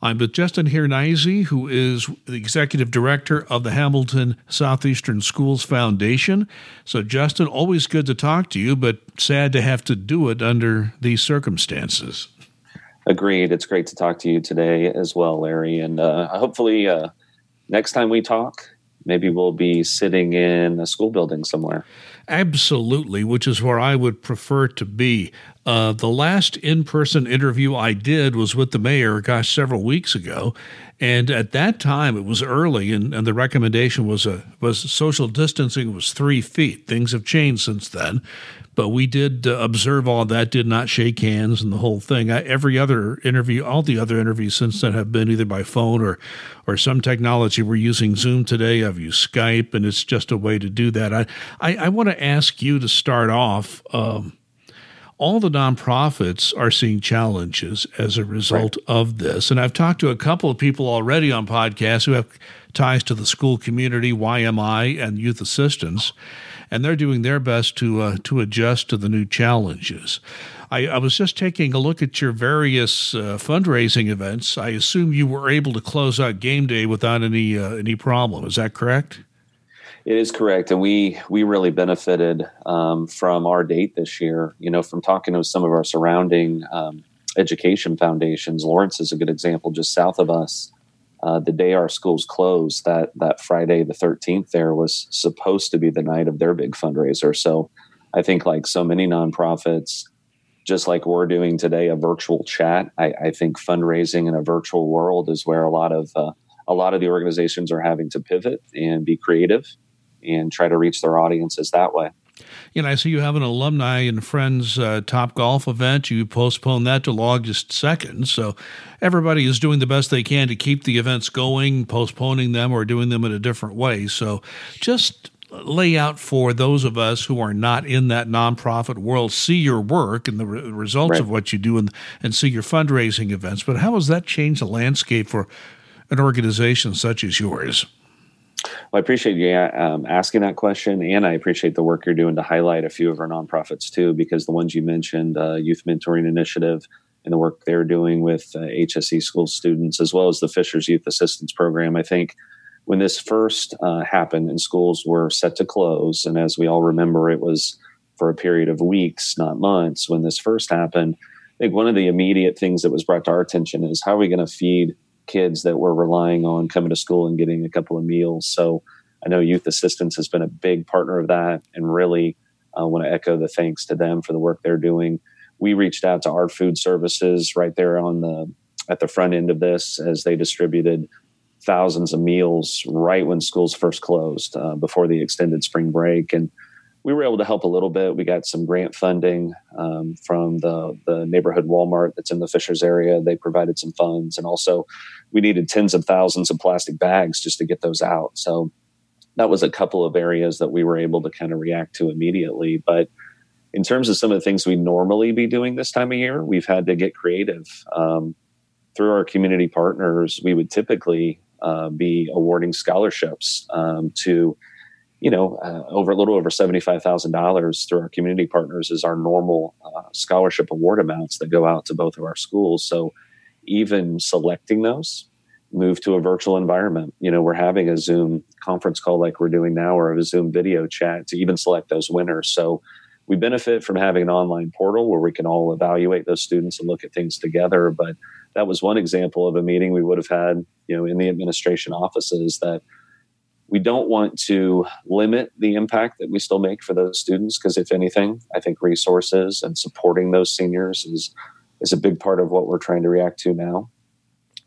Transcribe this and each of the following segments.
I'm with Justin Hirnazy, who is the executive director of the Hamilton Southeastern Schools Foundation. So, Justin, always good to talk to you, but sad to have to do it under these circumstances. Agreed. It's great to talk to you today as well, Larry. And uh, hopefully, uh, next time we talk, maybe we'll be sitting in a school building somewhere. Absolutely, which is where I would prefer to be. Uh, the last in person interview I did was with the mayor, gosh, several weeks ago. And at that time, it was early, and, and the recommendation was a was social distancing was three feet. Things have changed since then, but we did uh, observe all that. Did not shake hands and the whole thing. I, every other interview, all the other interviews since then have been either by phone or or some technology. We're using Zoom today. I've used Skype, and it's just a way to do that. I I, I want to ask you to start off. Um, all the nonprofits are seeing challenges as a result right. of this. And I've talked to a couple of people already on podcasts who have ties to the school community, YMI, and youth assistance, and they're doing their best to uh, to adjust to the new challenges. I, I, was just taking a look at your various uh, fundraising events. I assume you were able to close out game day without any uh, any problem. Is that correct? It is correct, and we we really benefited um, from our date this year. You know, from talking to some of our surrounding um, education foundations. Lawrence is a good example, just south of us. Uh, the day our schools closed, that that Friday the thirteenth, there was supposed to be the night of their big fundraiser. So, I think like so many nonprofits, just like we're doing today, a virtual chat. I, I think fundraising in a virtual world is where a lot of uh, a lot of the organizations are having to pivot and be creative and try to reach their audiences that way. You know, I see you have an alumni and friends uh, top golf event. You postponed that to August 2nd. So everybody is doing the best they can to keep the events going, postponing them or doing them in a different way. So just lay out for those of us who are not in that nonprofit world, see your work and the re- results right. of what you do and, and see your fundraising events. But how has that changed the landscape for an organization such as yours? Well, I appreciate you um, asking that question, and I appreciate the work you're doing to highlight a few of our nonprofits too, because the ones you mentioned, uh, Youth Mentoring Initiative, and the work they're doing with uh, HSE school students, as well as the Fishers Youth Assistance Program. I think when this first uh, happened and schools were set to close, and as we all remember, it was for a period of weeks, not months, when this first happened. I think one of the immediate things that was brought to our attention is how are we going to feed kids that were relying on coming to school and getting a couple of meals. So I know Youth Assistance has been a big partner of that, and really uh, want to echo the thanks to them for the work they're doing. We reached out to our food services right there on the at the front end of this as they distributed thousands of meals right when schools first closed uh, before the extended spring break and we were able to help a little bit. We got some grant funding um, from the the neighborhood Walmart that's in the Fishers area. They provided some funds, and also we needed tens of thousands of plastic bags just to get those out. So that was a couple of areas that we were able to kind of react to immediately. But in terms of some of the things we normally be doing this time of year, we've had to get creative. Um, through our community partners, we would typically uh, be awarding scholarships um, to you know, uh, over a little over $75,000 through our community partners is our normal uh, scholarship award amounts that go out to both of our schools. So even selecting those, move to a virtual environment. You know, we're having a Zoom conference call like we're doing now or a Zoom video chat to even select those winners. So we benefit from having an online portal where we can all evaluate those students and look at things together. But that was one example of a meeting we would have had, you know, in the administration offices that – we don't want to limit the impact that we still make for those students because if anything i think resources and supporting those seniors is is a big part of what we're trying to react to now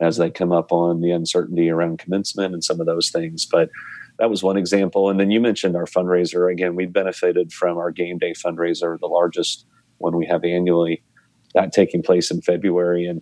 as they come up on the uncertainty around commencement and some of those things. But that was one example. And then you mentioned our fundraiser. Again we benefited from our game day fundraiser the largest one we have annually that taking place in february. And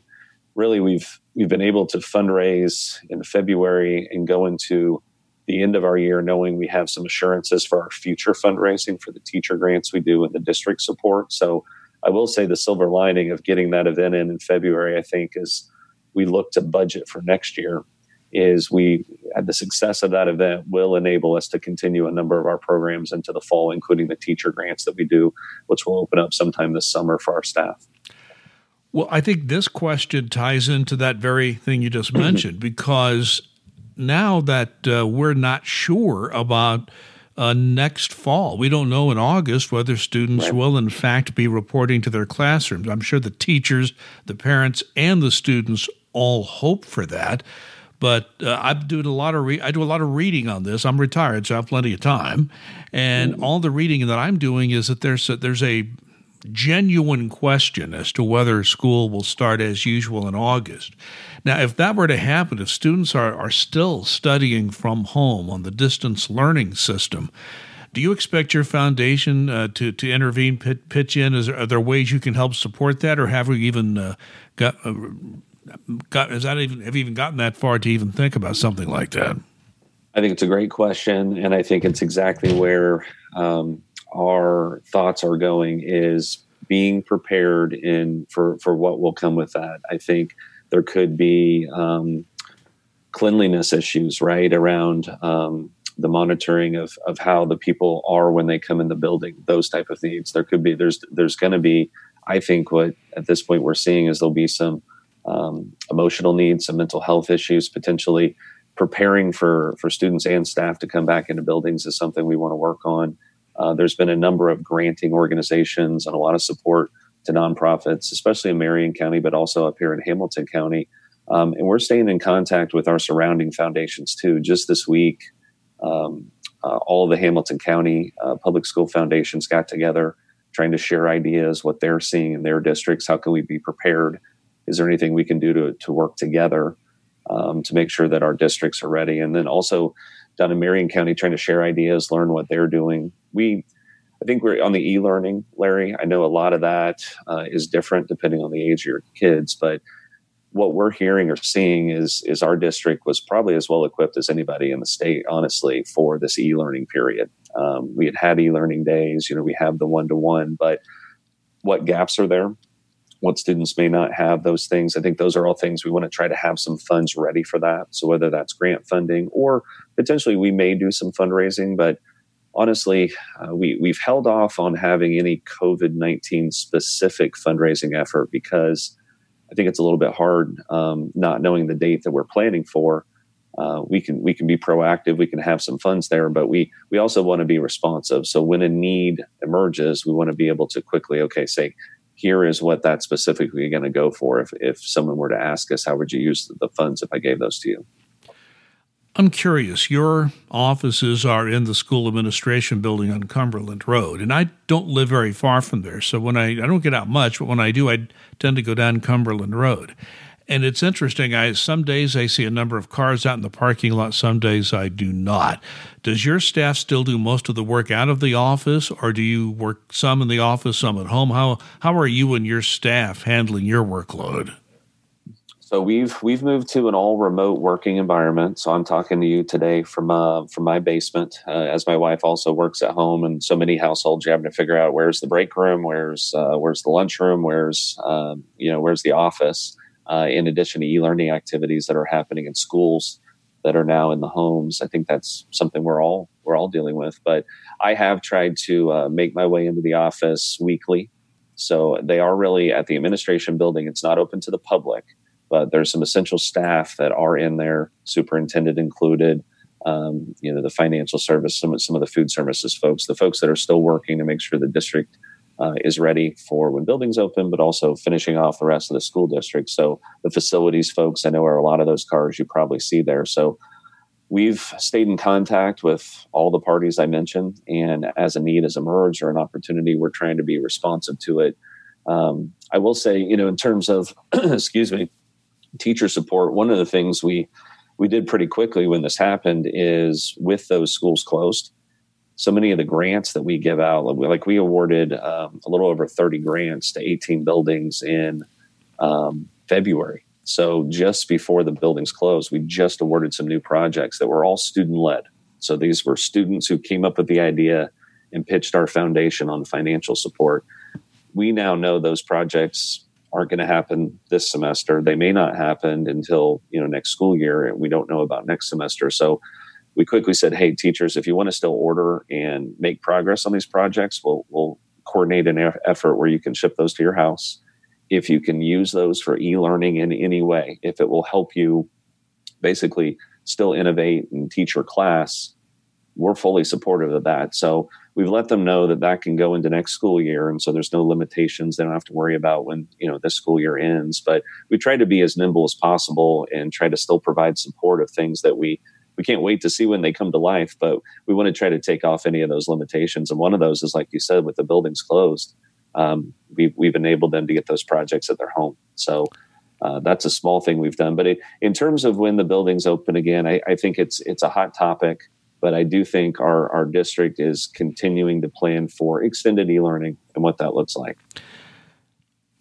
really we've we've been able to fundraise in february and go into the end of our year knowing we have some assurances for our future fundraising for the teacher grants we do and the district support. So I will say the silver lining of getting that event in in February, I think, is we look to budget for next year. Is we the success of that event will enable us to continue a number of our programs into the fall, including the teacher grants that we do, which will open up sometime this summer for our staff. Well, I think this question ties into that very thing you just mentioned because now that uh, we're not sure about uh, next fall, we don't know in August whether students right. will, in fact, be reporting to their classrooms. I'm sure the teachers, the parents, and the students all hope for that. But uh, I'm doing a lot of re- I do a lot of reading on this. I'm retired, so I have plenty of time, and mm-hmm. all the reading that I'm doing is that there's a, there's a genuine question as to whether school will start as usual in August. Now, if that were to happen, if students are, are still studying from home on the distance learning system, do you expect your foundation uh, to to intervene, pitch in? Is there, are there ways you can help support that, or have we even uh, got uh, got? Is that even have you even gotten that far to even think about something like that? I think it's a great question, and I think it's exactly where um, our thoughts are going is being prepared in for for what will come with that. I think there could be um, cleanliness issues, right, around um, the monitoring of of how the people are when they come in the building. Those type of needs. There could be there's there's going to be. I think what at this point we're seeing is there'll be some um, emotional needs, some mental health issues potentially. Preparing for for students and staff to come back into buildings is something we want to work on. Uh, there's been a number of granting organizations and a lot of support to nonprofits, especially in Marion County, but also up here in Hamilton County. Um, and we're staying in contact with our surrounding foundations too. Just this week, um, uh, all the Hamilton County uh, public school foundations got together, trying to share ideas, what they're seeing in their districts. How can we be prepared? Is there anything we can do to, to work together um, to make sure that our districts are ready? And then also down in Marion County, trying to share ideas, learn what they're doing we I think we're on the e-learning, Larry. I know a lot of that uh, is different depending on the age of your kids, but what we're hearing or seeing is is our district was probably as well equipped as anybody in the state, honestly, for this e-learning period. Um, we had had e-learning days. You know, we have the one-to-one, but what gaps are there? What students may not have those things. I think those are all things we want to try to have some funds ready for that. So whether that's grant funding or potentially we may do some fundraising, but honestly, uh, we, we've held off on having any COVID 19 specific fundraising effort because I think it's a little bit hard um, not knowing the date that we're planning for. Uh, we can we can be proactive. We can have some funds there, but we we also want to be responsive. So when a need emerges, we want to be able to quickly okay say, here is what that's specifically going to go for. If if someone were to ask us, how would you use the funds if I gave those to you? I'm curious. Your offices are in the school administration building on Cumberland Road, and I don't live very far from there. So when I I don't get out much, but when I do, I tend to go down Cumberland Road. And it's interesting. I some days I see a number of cars out in the parking lot. Some days I do not. Does your staff still do most of the work out of the office, or do you work some in the office, some at home? How how are you and your staff handling your workload? So we've we've moved to an all remote working environment. So I'm talking to you today from uh, from my basement, uh, as my wife also works at home. And so many households, you're having to figure out where's the break room, where's uh, where's the lunchroom, where's um, you know where's the office. Uh, in addition to e-learning activities that are happening in schools that are now in the homes, I think that's something we're all we're all dealing with. But I have tried to uh, make my way into the office weekly. So they are really at the administration building. It's not open to the public but there's some essential staff that are in there, superintendent included. Um, you know, the financial service, some some of the food services folks, the folks that are still working to make sure the district uh, is ready for when buildings open, but also finishing off the rest of the school district. So the facilities folks, I know are a lot of those cars you probably see there. So we've stayed in contact with all the parties I mentioned, and as a need has emerged or an opportunity, we're trying to be responsive to it. Um, I will say, you know, in terms of, excuse me, teacher support, one of the things we we did pretty quickly when this happened is with those schools closed. So many of the grants that we give out, like we awarded um, a little over 30 grants to 18 buildings in um, February. So just before the buildings closed, we just awarded some new projects that were all student led. So these were students who came up with the idea and pitched our foundation on financial support. We now know those projects aren't going to happen this semester. They may not happen until you know next school year, and we don't know about next semester. So we quickly said, "Hey, teachers, if you want to still order and make progress on these projects, we'll we'll coordinate an effort where you can ship those to your house." if you can use those for e-learning in any way, if it will help you basically still innovate and teach your class, we're fully supportive of that. So we've let them know that that can go into next school year, and so there's no limitations. They don't have to worry about when you know this school year ends. But we try to be as nimble as possible and try to still provide support of things that we we can't wait to see when they come to life. But we want to try to take off any of those limitations, and one of those is like you said, with the buildings closed, um, we've we've enabled them to get those projects at their home. So. Uh, that's a small thing we've done, but it, in terms of when the buildings open again, I, I think it's it's a hot topic. But I do think our, our district is continuing to plan for extended e learning and what that looks like.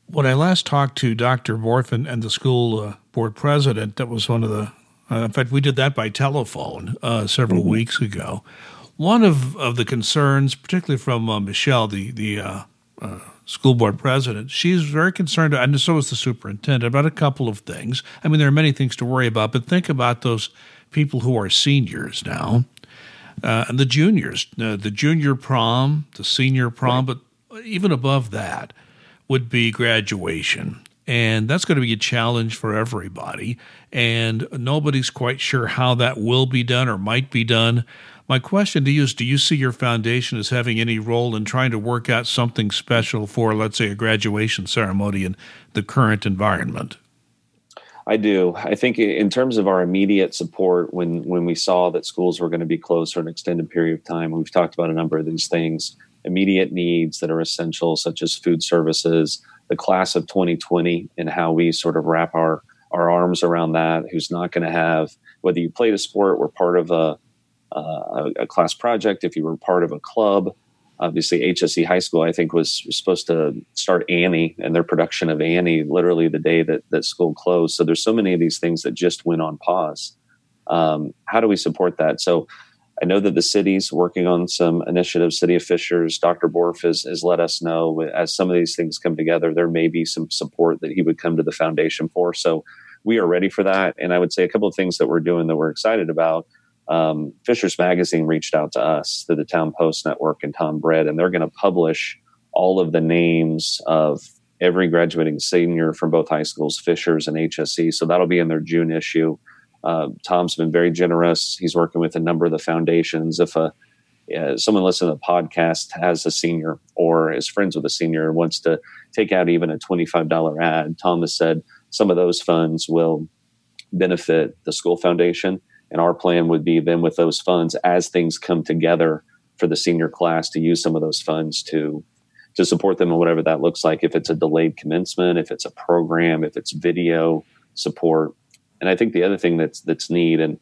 When I last talked to Dr. Borfin and the school uh, board president, that was one of the, uh, in fact, we did that by telephone uh, several mm-hmm. weeks ago. One of, of the concerns, particularly from uh, Michelle, the, the uh, uh, school board president, she's very concerned, and so is the superintendent, about a couple of things. I mean, there are many things to worry about, but think about those people who are seniors now uh, and the juniors, uh, the junior prom, the senior prom, right. but even above that would be graduation. And that's going to be a challenge for everybody. And nobody's quite sure how that will be done or might be done. My question to you is Do you see your foundation as having any role in trying to work out something special for, let's say, a graduation ceremony in the current environment? I do. I think in terms of our immediate support, when when we saw that schools were going to be closed for an extended period of time, we've talked about a number of these things. Immediate needs that are essential, such as food services, the class of 2020, and how we sort of wrap our our arms around that. Who's not going to have whether you played a sport, were part of a, uh, a class project, if you were part of a club, obviously HSE High School, I think, was supposed to start Annie and their production of Annie literally the day that, that school closed. So there's so many of these things that just went on pause. Um, how do we support that? So I know that the city's working on some initiatives. City of Fishers, Dr. Bourff has, has let us know as some of these things come together, there may be some support that he would come to the foundation for. So we are ready for that. And I would say a couple of things that we're doing that we're excited about um, Fishers Magazine reached out to us through the Town Post Network and Tom Britt, and they're going to publish all of the names of every graduating senior from both high schools, Fishers and HSE. So that'll be in their June issue. Uh, Tom's been very generous. He's working with a number of the foundations. If a uh, someone listening to the podcast has a senior or is friends with a senior and wants to take out even a $25 ad, Tom has said some of those funds will benefit the school foundation and our plan would be then with those funds as things come together for the senior class to use some of those funds to to support them in whatever that looks like. If it's a delayed commencement, if it's a program, if it's video support. And I think the other thing that's that's neat and,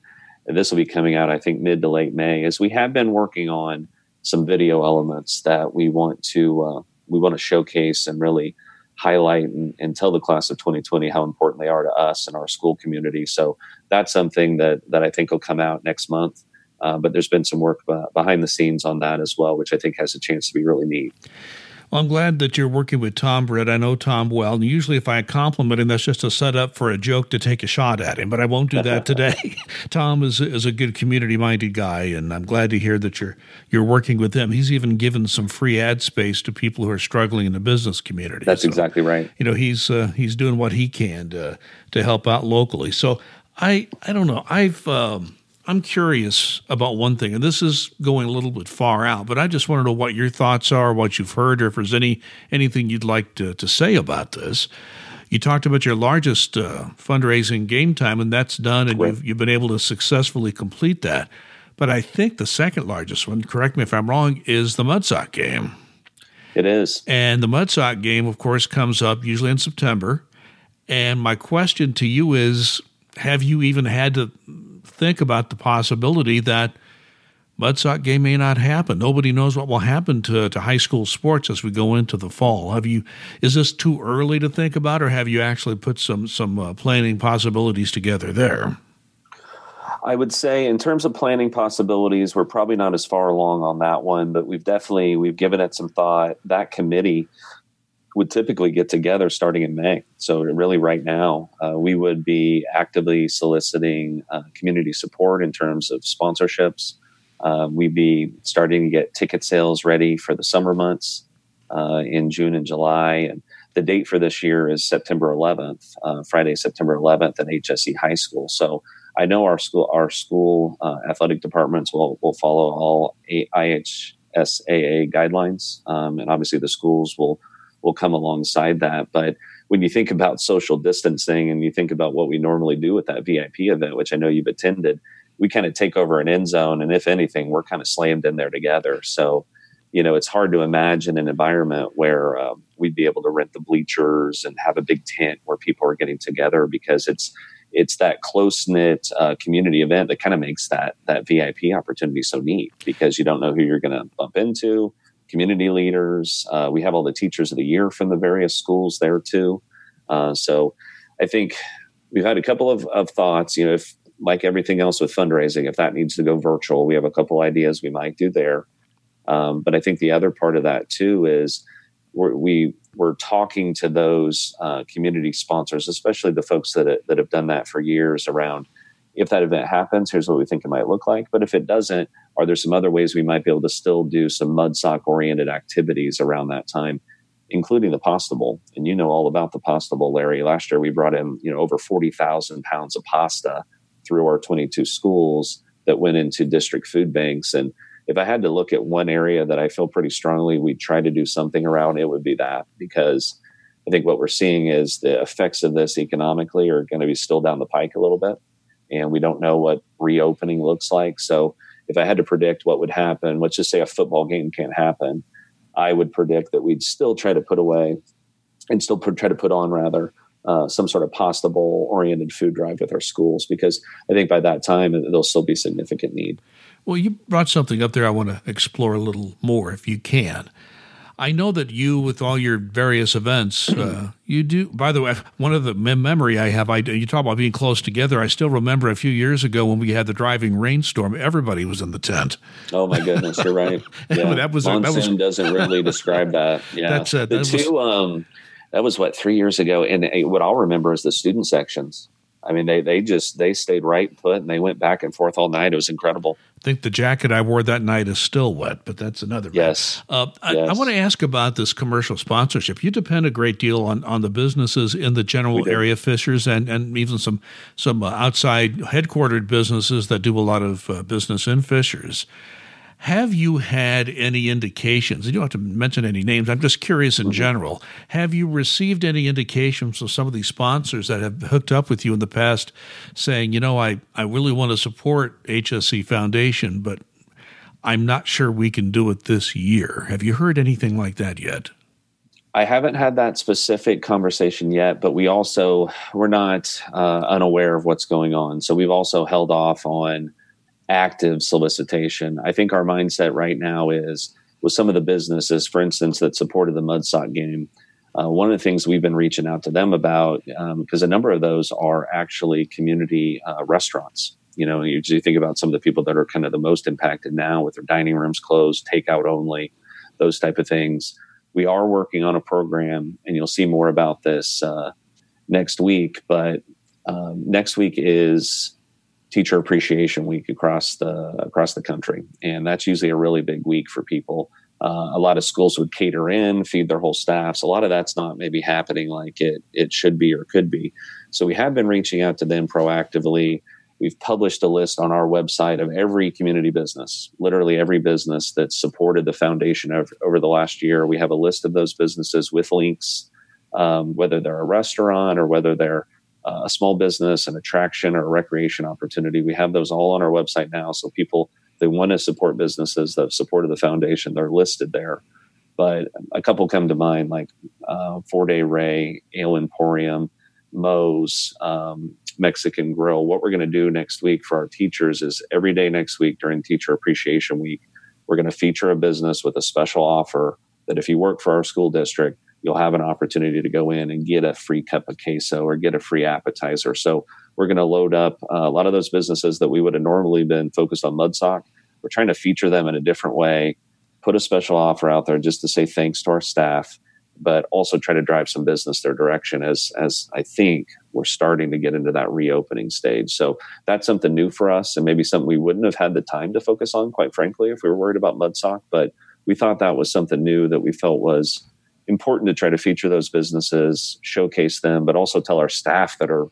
this will be coming out I think mid to late May is we have been working on some video elements that we want to uh, we want to showcase and really highlight and, and, tell the class of 2020 how important they are to us and our school community. So that's something that that I think will come out next month. Uh, but there's been some work behind the scenes on that as well, which I think has a chance to be really neat. Well, I'm glad that you're working with Tom Britt. I know Tom well. And usually, if I compliment him, that's just a setup for a joke to take a shot at him. But I won't do that today. Tom is is a good community minded guy, and I'm glad to hear that you're you're working with him. He's even given some free ad space to people who are struggling in the business community. That's so, exactly right. You know, he's uh, he's doing what he can to to help out locally. So I I don't know. I've um, I'm curious about one thing, and this is going a little bit far out, but I just want to know what your thoughts are, what you've heard, or if there's any anything you'd like to, to say about this. You talked about your largest uh, fundraising game time, and that's done, and you've, you've been able to successfully complete that. But I think the second largest one, correct me if I'm wrong, is the Mudsock game. It is. And the Mudsock game, of course, comes up usually in September. And my question to you is have you even had to think about the possibility that Mudsock game may not happen. Nobody knows what will happen to, to high school sports as we go into the fall. Have you? Is this too early to think about, or have you actually put some some uh, planning possibilities together there? I would say, in terms of planning possibilities, we're probably not as far along on that one, but we've definitely we've given it some thought. That committee would typically get together starting in May. So, really, right now, uh, we would be actively soliciting uh, community support in terms of sponsorships. Uh, we'd be starting to get ticket sales ready for the summer months uh, in June and July. And the date for this year is September 11th, uh, Friday, September 11th at HSE High School. So I know our school, our school uh, athletic departments will will follow all IHSAA guidelines, um, and obviously the schools will will come alongside that. But when you think about social distancing and you think about what we normally do with that VIP event, which I know you've attended, we kind of take over an end zone, and if anything, we're kind of slammed in there together. So you know, it's hard to imagine an environment where um, we'd be able to rent the bleachers and have a big tent where people are getting together because it's it's that close knit uh, community event that kind of makes that that VIP opportunity so neat because you don't know who you're going to bump into. Community leaders, uh, we have all the teachers of the year from the various schools there too. Uh, so I think we've had a couple of, of thoughts. You know, if like everything else with fundraising, if that needs to go virtual, we have a couple ideas we might do there. Um, but I think the other part of that too is we're, we we're talking to those uh, community sponsors, especially the folks that that have done that for years. Around if that event happens, here's what we think it might look like. But if it doesn't, are there some other ways we might be able to still do some mud sock oriented activities around that time? including the pasta bowl. And you know all about the pasta bowl, Larry. Last year we brought in, you know, over 40,000 pounds of pasta through our 22 schools that went into district food banks. And if I had to look at one area that I feel pretty strongly we try to do something around, it would be that because I think what we're seeing is the effects of this economically are going to be still down the pike a little bit. And we don't know what reopening looks like. So if I had to predict what would happen, let's just say a football game can't happen, I would predict that we'd still try to put away and still try to put on rather uh, some sort of pasta bowl oriented food drive with our schools because I think by that time there'll still be significant need. Well, you brought something up there I want to explore a little more if you can. I know that you, with all your various events, uh, you do. By the way, one of the memory I have, I you talk about being close together. I still remember a few years ago when we had the driving rainstorm. Everybody was in the tent. Oh my goodness, you're right. Yeah, that was Monsoon that was, doesn't really describe that. Yeah, that's uh, the that two. Was, um, that was what three years ago, and uh, what I'll remember is the student sections. I mean, they they just they stayed right put and they went back and forth all night. It was incredible. I think the jacket I wore that night is still wet, but that's another. Yes. Uh, I, yes. I, want to ask about this commercial sponsorship. You depend a great deal on, on the businesses in the general area, Fishers, and, and even some some uh, outside headquartered businesses that do a lot of uh, business in Fishers. Have you had any indications? You don't have to mention any names. I'm just curious in mm-hmm. general. Have you received any indications from some of these sponsors that have hooked up with you in the past saying, you know, I, I really want to support HSE Foundation, but I'm not sure we can do it this year? Have you heard anything like that yet? I haven't had that specific conversation yet, but we also we're not uh, unaware of what's going on. So we've also held off on active solicitation. I think our mindset right now is with some of the businesses, for instance, that supported the Mudsock game. Uh, one of the things we've been reaching out to them about, because um, a number of those are actually community uh, restaurants. You know, you, you think about some of the people that are kind of the most impacted now with their dining rooms closed, takeout only, those type of things. We are working on a program, and you'll see more about this uh, next week. But um, next week is teacher appreciation week across the across the country. And that's usually a really big week for people. Uh, a lot of schools would cater in feed their whole staffs. A lot of that's not maybe happening like it it should be or could be. So we have been reaching out to them proactively. We've published a list on our website of every community business literally every business that supported the foundation over, over the last year. We have a list of those businesses with links um, whether they're a restaurant or whether they're a small business, an attraction, or a recreation opportunity. We have those all on our website now. So people, they want to support businesses that have supported the foundation, they're listed there. But a couple come to mind, like uh, Four Day Ray, Ale Emporium, Moe's, um, Mexican Grill. What we're going to do next week for our teachers is every day next week during Teacher Appreciation Week, we're going to feature a business with a special offer that if you work for our school district, you'll have an opportunity to go in and get a free cup of queso or get a free appetizer. So we're going to load up uh, a lot of those businesses that we would have normally been focused on Mudsock. We're trying to feature them in a different way, put a special offer out there just to say thanks to our staff, but also try to drive some business their direction as as I think we're starting to get into that reopening stage. So that's something new for us and maybe something we wouldn't have had the time to focus on, quite frankly, if we were worried about Mudsock. But we thought that was something new that we felt was important to try to feature those businesses, showcase them, but also tell our staff that are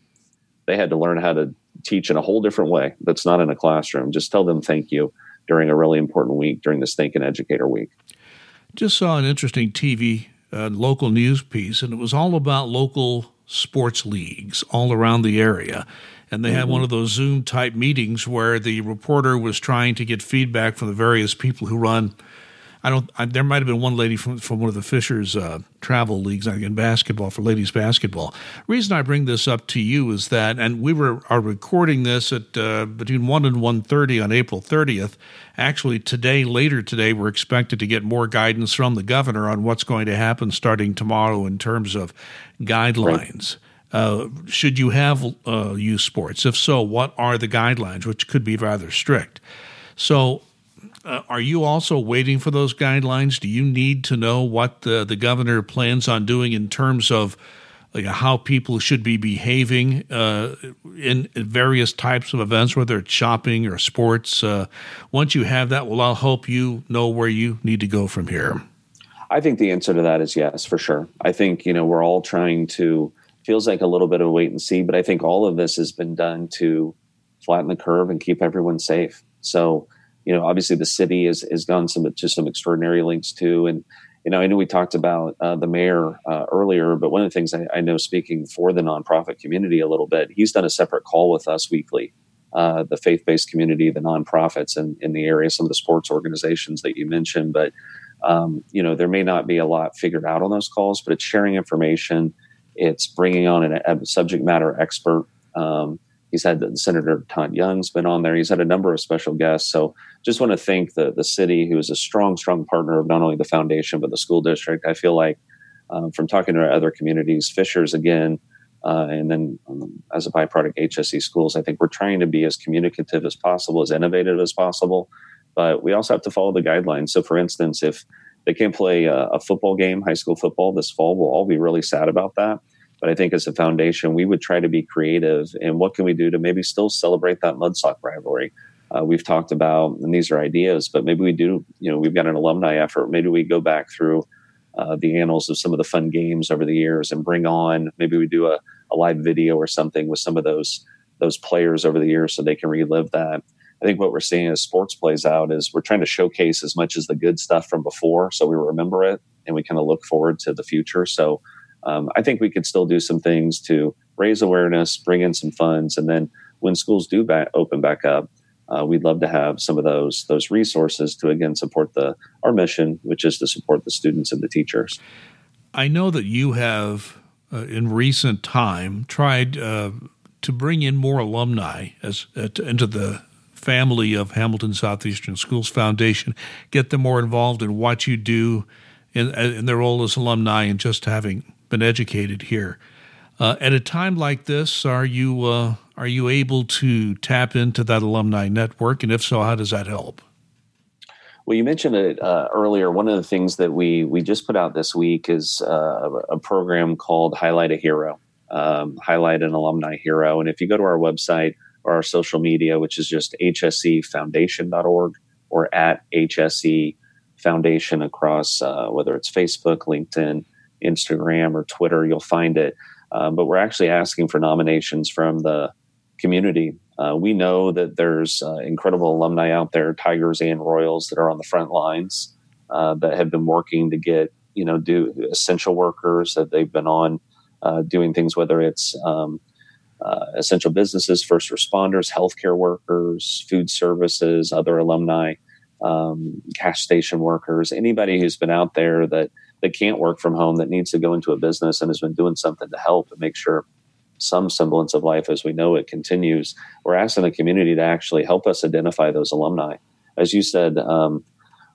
they had to learn how to teach in a whole different way that's not in a classroom. Just tell them thank you during a really important week during this Think and Educator Week. Just saw an interesting TV uh, local news piece, and it was all about local sports leagues all around the area. And they mm-hmm. had one of those Zoom type meetings where the reporter was trying to get feedback from the various people who run I don't. I, there might have been one lady from from one of the Fishers uh, travel leagues in basketball for ladies basketball. Reason I bring this up to you is that, and we were are recording this at uh, between one and one thirty on April thirtieth. Actually, today, later today, we're expected to get more guidance from the governor on what's going to happen starting tomorrow in terms of guidelines. Right. Uh, should you have uh, youth sports? If so, what are the guidelines, which could be rather strict? So uh, are you also waiting for those guidelines? Do you need to know what the, the governor plans on doing in terms of like how people should be behaving uh, in various types of events, whether it's shopping or sports? Uh, once you have that, will I'll help you know where you need to go from here. I think the answer to that is yes, for sure. I think you know we're all trying to feels like a little bit of wait and see, but I think all of this has been done to flatten the curve and keep everyone safe. So you know, obviously the city has, has gone some to some extraordinary links too. And, you know, I know we talked about uh, the mayor uh, earlier, but one of the things I, I, know speaking for the nonprofit community a little bit, he's done a separate call with us weekly. Uh, the faith-based community, the nonprofits in, in the area, some of the sports organizations that you mentioned, but um, you know there may not be a lot figured out on those calls, but it's sharing information, it's bringing on an, a subject matter expert um, He's had Senator Todd Young's been on there. He's had a number of special guests. So just want to thank the the city, who is a strong, strong partner of not only the foundation but the school district. I feel like um, from talking to other communities, Fishers again, uh, and then um, as a byproduct, HSE schools. I think we're trying to be as communicative as possible, as innovative as possible, but we also have to follow the guidelines. So, for instance, if they can't play a, a football game, high school football this fall, we'll all be really sad about that. But I think as a foundation, we would try to be creative and what can we do to maybe still celebrate that Mudsock rivalry? Uh, we've talked about, and these are ideas, but maybe we do, you know, we've got an alumni effort. Maybe we go back through uh, the annals of some of the fun games over the years and bring on, maybe we do a, a live video or something with some of those those players over the years so they can relive that. I think what we're seeing as sports plays out is we're trying to showcase as much as the good stuff from before so we remember it and we kind of look forward to the future. So um, I think we could still do some things to raise awareness, bring in some funds, and then when schools do back, open back up, uh, we'd love to have some of those those resources to again support the our mission, which is to support the students and the teachers. I know that you have uh, in recent time tried uh, to bring in more alumni as uh, to, into the family of Hamilton Southeastern Schools Foundation, get them more involved in what you do in, in their role as alumni and just having been educated here. Uh, at a time like this, are you uh, are you able to tap into that alumni network, and if so, how does that help? Well, you mentioned it uh, earlier. One of the things that we we just put out this week is uh, a program called Highlight a Hero, um, Highlight an Alumni Hero. And if you go to our website or our social media, which is just hsefoundation.org or at hse foundation across uh, whether it's Facebook, LinkedIn, Instagram or Twitter, you'll find it. Um, but we're actually asking for nominations from the community. Uh, we know that there's uh, incredible alumni out there, Tigers and Royals, that are on the front lines uh, that have been working to get, you know, do essential workers that they've been on uh, doing things, whether it's um, uh, essential businesses, first responders, healthcare workers, food services, other alumni, um, cash station workers, anybody who's been out there that that can't work from home that needs to go into a business and has been doing something to help and make sure some semblance of life as we know it continues. We're asking the community to actually help us identify those alumni. As you said, um,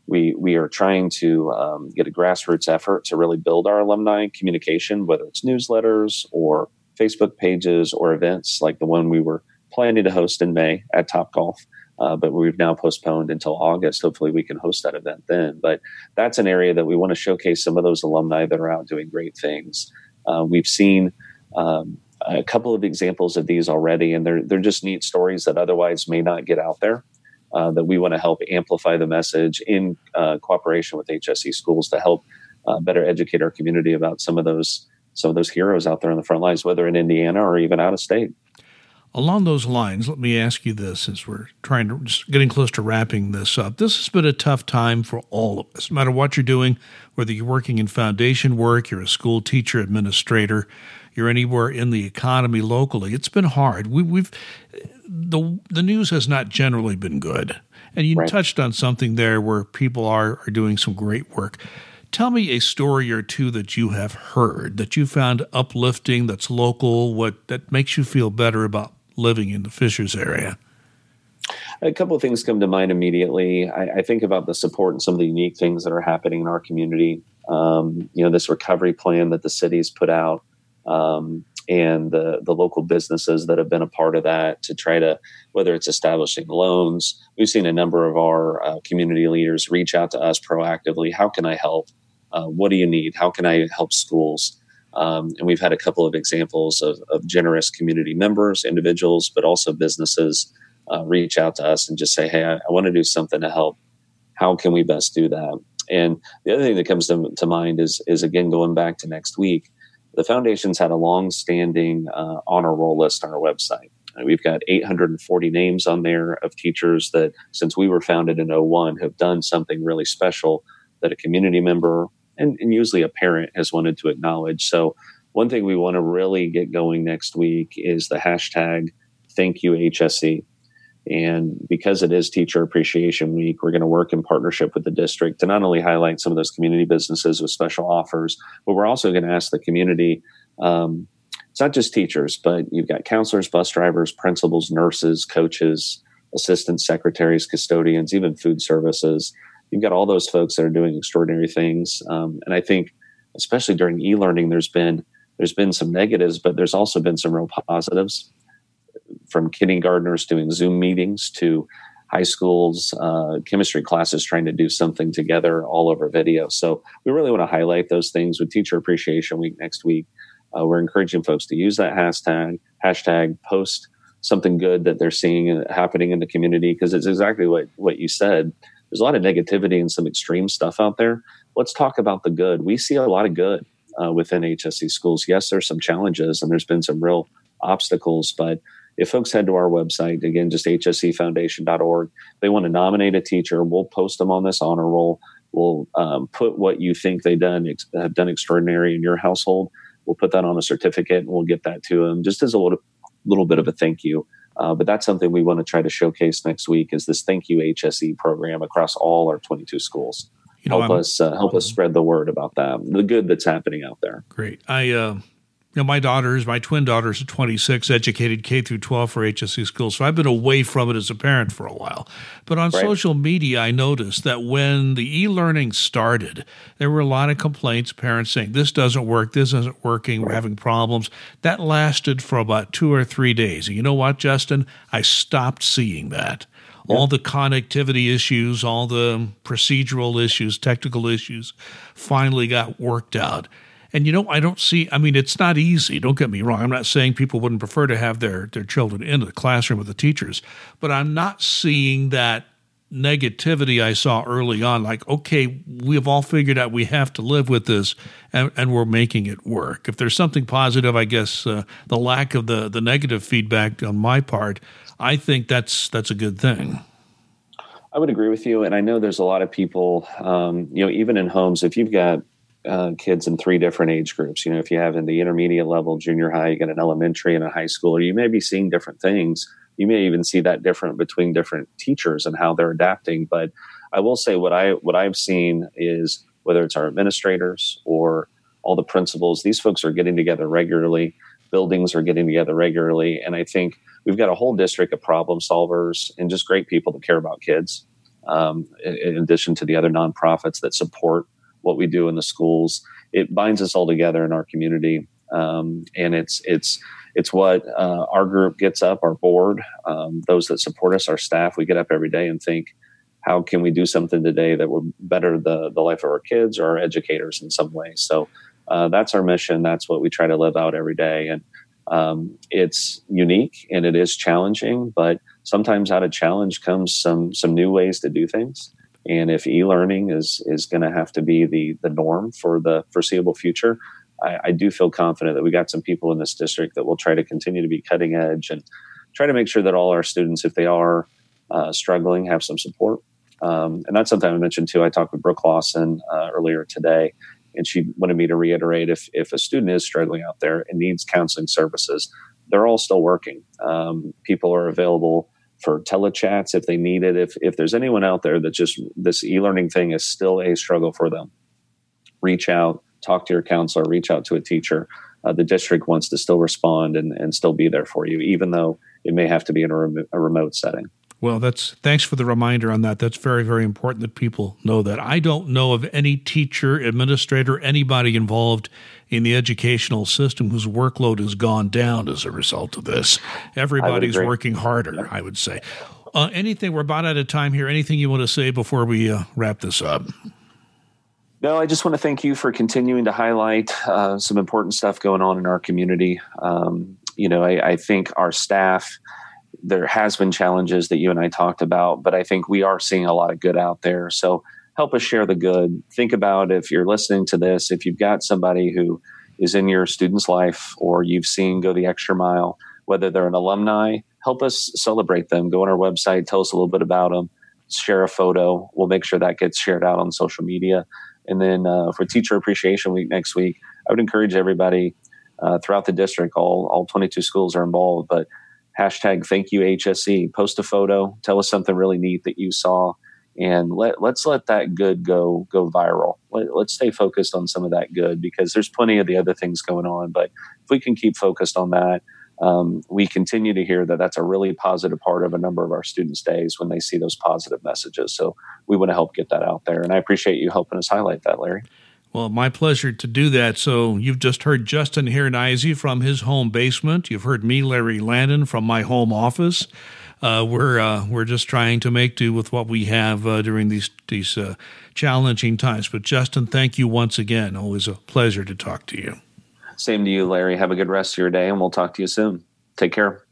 we we are trying to um, get a grassroots effort to really build our alumni communication, whether it's newsletters or Facebook pages or events like the one we were planning to host in May at Top Golf uh, but we've now postponed until August. Hopefully, we can host that event then. But that's an area that we want to showcase some of those alumni that are out doing great things. Uh, we've seen um, a couple of examples of these already, and they're they're just neat stories that otherwise may not get out there. Uh, that we want to help amplify the message in uh, cooperation with HSE schools to help uh, better educate our community about some of those some of those heroes out there on the front lines, whether in Indiana or even out of state. Along those lines, let me ask you this since we're trying to just getting close to wrapping this up. This has been a tough time for all of us, no matter what you're doing, whether you're working in foundation work, you're a school teacher, administrator, you're anywhere in the economy locally. It's been hard. We, have the the news has not generally been good, and you right. touched on something there where people are are doing some great work. Tell me a story or two that you have heard that you found uplifting, that's local, what that makes you feel better about living in the Fishers area? A couple of things come to mind immediately. I, I, think about the support and some of the unique things that are happening in our community. Um, you know, this recovery plan that the city's put out, um, and the the local businesses that have been a part of that to try to whether it's establishing loans. We've seen a number of our uh, community leaders reach out to us proactively. How can I help? Uh, what do you need? How can I help schools? Um, and we've had a couple of examples of, of, generous community members, individuals, but also businesses uh, reach out to us and just say, Hey, I, I want to do something to help. How can we best do that? And the other thing that comes to, to mind is, is again, going back to next week, the foundation's had a long standing uh, honor roll list on our website. Uh, we've got 840 names on there of teachers that, since we were founded in 01, have done something really special that a community member and, and usually a parent has wanted to acknowledge. So, one thing we want to really get going next week is the hashtag thank you HSE. And because it is Teacher Appreciation Week, we're going to work in partnership with the district to not only highlight some of those community businesses with special offers, but we're also going to ask the community. Um, it's not just teachers, but you've got counselors, bus drivers, principals, nurses, coaches, assistant secretaries, custodians, even food services you've got all those folks that are doing extraordinary things. Um, and I think, especially during e-learning, there's been there's been some negatives, but there's also been some real positives. From kindergartners doing Zoom meetings to high schools, uh, chemistry classes trying to do something together all over video. So we really want to highlight those things with Teacher Appreciation Week next week. Uh, we're encouraging folks to use that hashtag, hashtag post something good that they're seeing happening in the community because it's exactly what, what you said there's a lot of negativity and some extreme stuff out there. Let's talk about the good. We see a lot of good uh, within HSE schools. Yes, there's some challenges and there's been some real obstacles, but if folks head to our website, again, just hsefoundation.org, they want to nominate a teacher, we'll post them on this honor roll. We'll um, put what you think they done have done extraordinary in your household. We'll put that on a certificate and we'll get that to them just as a little, little bit of a thank you. Uh, but that's something we want to try to showcase next week is this Thank You HSE program across all our 22 schools. You know, help I'm, us uh, help us spread the word about that, the good that's happening out there. Great. I uh, you know, my daughters, my twin daughters are 26, educated K through 12 for HSE schools. So I've been away from it as a parent for a while. But on right. social media, I noticed that when the e-learning started, there were a lot of complaints, parents saying, this doesn't work, this isn't working, we're having problems. That lasted for about two or three days. And you know what, Justin? I stopped seeing that all the connectivity issues, all the procedural issues, technical issues finally got worked out. And you know, I don't see. I mean, it's not easy. Don't get me wrong. I'm not saying people wouldn't prefer to have their their children in the classroom with the teachers, but I'm not seeing that negativity I saw early on. Like, okay, we've all figured out we have to live with this, and, and we're making it work. If there's something positive, I guess uh, the lack of the the negative feedback on my part, I think that's that's a good thing. I would agree with you, and I know there's a lot of people, um, you know, even in homes, if you've got uh, kids in three different age groups. You know, if you have in the intermediate level, junior high, you get an elementary and a high school, or you may be seeing different things. You may even see that different between different teachers and how they're adapting. But I will say what I what I've seen is whether it's our administrators or all the principals, these folks are getting together regularly. Buildings are getting together regularly, and I think we've got a whole district of problem solvers and just great people that care about kids. Um, in, in addition to the other nonprofits that support what we do in the schools. It binds us all together in our community, um, and it's it's it's what uh, our group gets up, our board, um, those that support us, our staff. We get up every day and think, how can we do something today that will better the the life of our kids or our educators in some way? So uh, that's our mission. That's what we try to live out every day, and um, it's unique and it is challenging, but sometimes out of challenge comes some some new ways to do things And if e-learning is is going to have to be the the norm for the foreseeable future, I, I, do feel confident that we got some people in this district that will try to continue to be cutting edge and try to make sure that all our students, if they are uh, struggling, have some support. Um, and that's something I mentioned too. I talked with Brooke Lawson uh, earlier today, and she wanted me to reiterate if if a student is struggling out there and needs counseling services, they're all still working. Um, people are available for telechats if they need it. If if there's anyone out there that just this e-learning thing is still a struggle for them, reach out, talk to your counselor, reach out to a teacher. Uh, the district wants to still respond and, and still be there for you, even though it may have to be in a, rem- a remote setting. Well, that's thanks for the reminder on that. That's very, very important that people know that. I don't know of any teacher, administrator, anybody involved in the educational system whose workload has gone down as a result of this. Everybody's working harder, I would say. Uh, anything, we're about out of time here. Anything you want to say before we uh, wrap this up? No, I just want to thank you for continuing to highlight uh, some important stuff going on in our community. Um, you know, I, I think our staff, there has been challenges that you and I talked about, but I think we are seeing a lot of good out there. So help us share the good. Think about if you're listening to this, if you've got somebody who is in your student's life or you've seen go the extra mile, whether they're an alumni, help us celebrate them. Go on our website, tell us a little bit about them, share a photo. We'll make sure that gets shared out on social media. And then uh, for Teacher Appreciation Week next week, I would encourage everybody uh, throughout the district. All all 22 schools are involved, but hashtag thank you HSE. Post a photo. Tell us something really neat that you saw, and let let's let that good go go viral. Let, let's stay focused on some of that good because there's plenty of the other things going on. But if we can keep focused on that. Um, we continue to hear that that's a really positive part of a number of our students' days when they see those positive messages. So we want to help get that out there. And I appreciate you helping us highlight that, Larry. Well, my pleasure to do that. So, you've just heard Justin Hiernizy from his home basement. You've heard me, Larry Landon, from my home office. Uh, we're uh, we're just trying to make do with what we have uh, during these these uh, challenging times. But Justin, thank you once again. Always a pleasure to talk to you. Same to you, Larry. Have a good rest of your day, and we'll talk to you soon. Take care.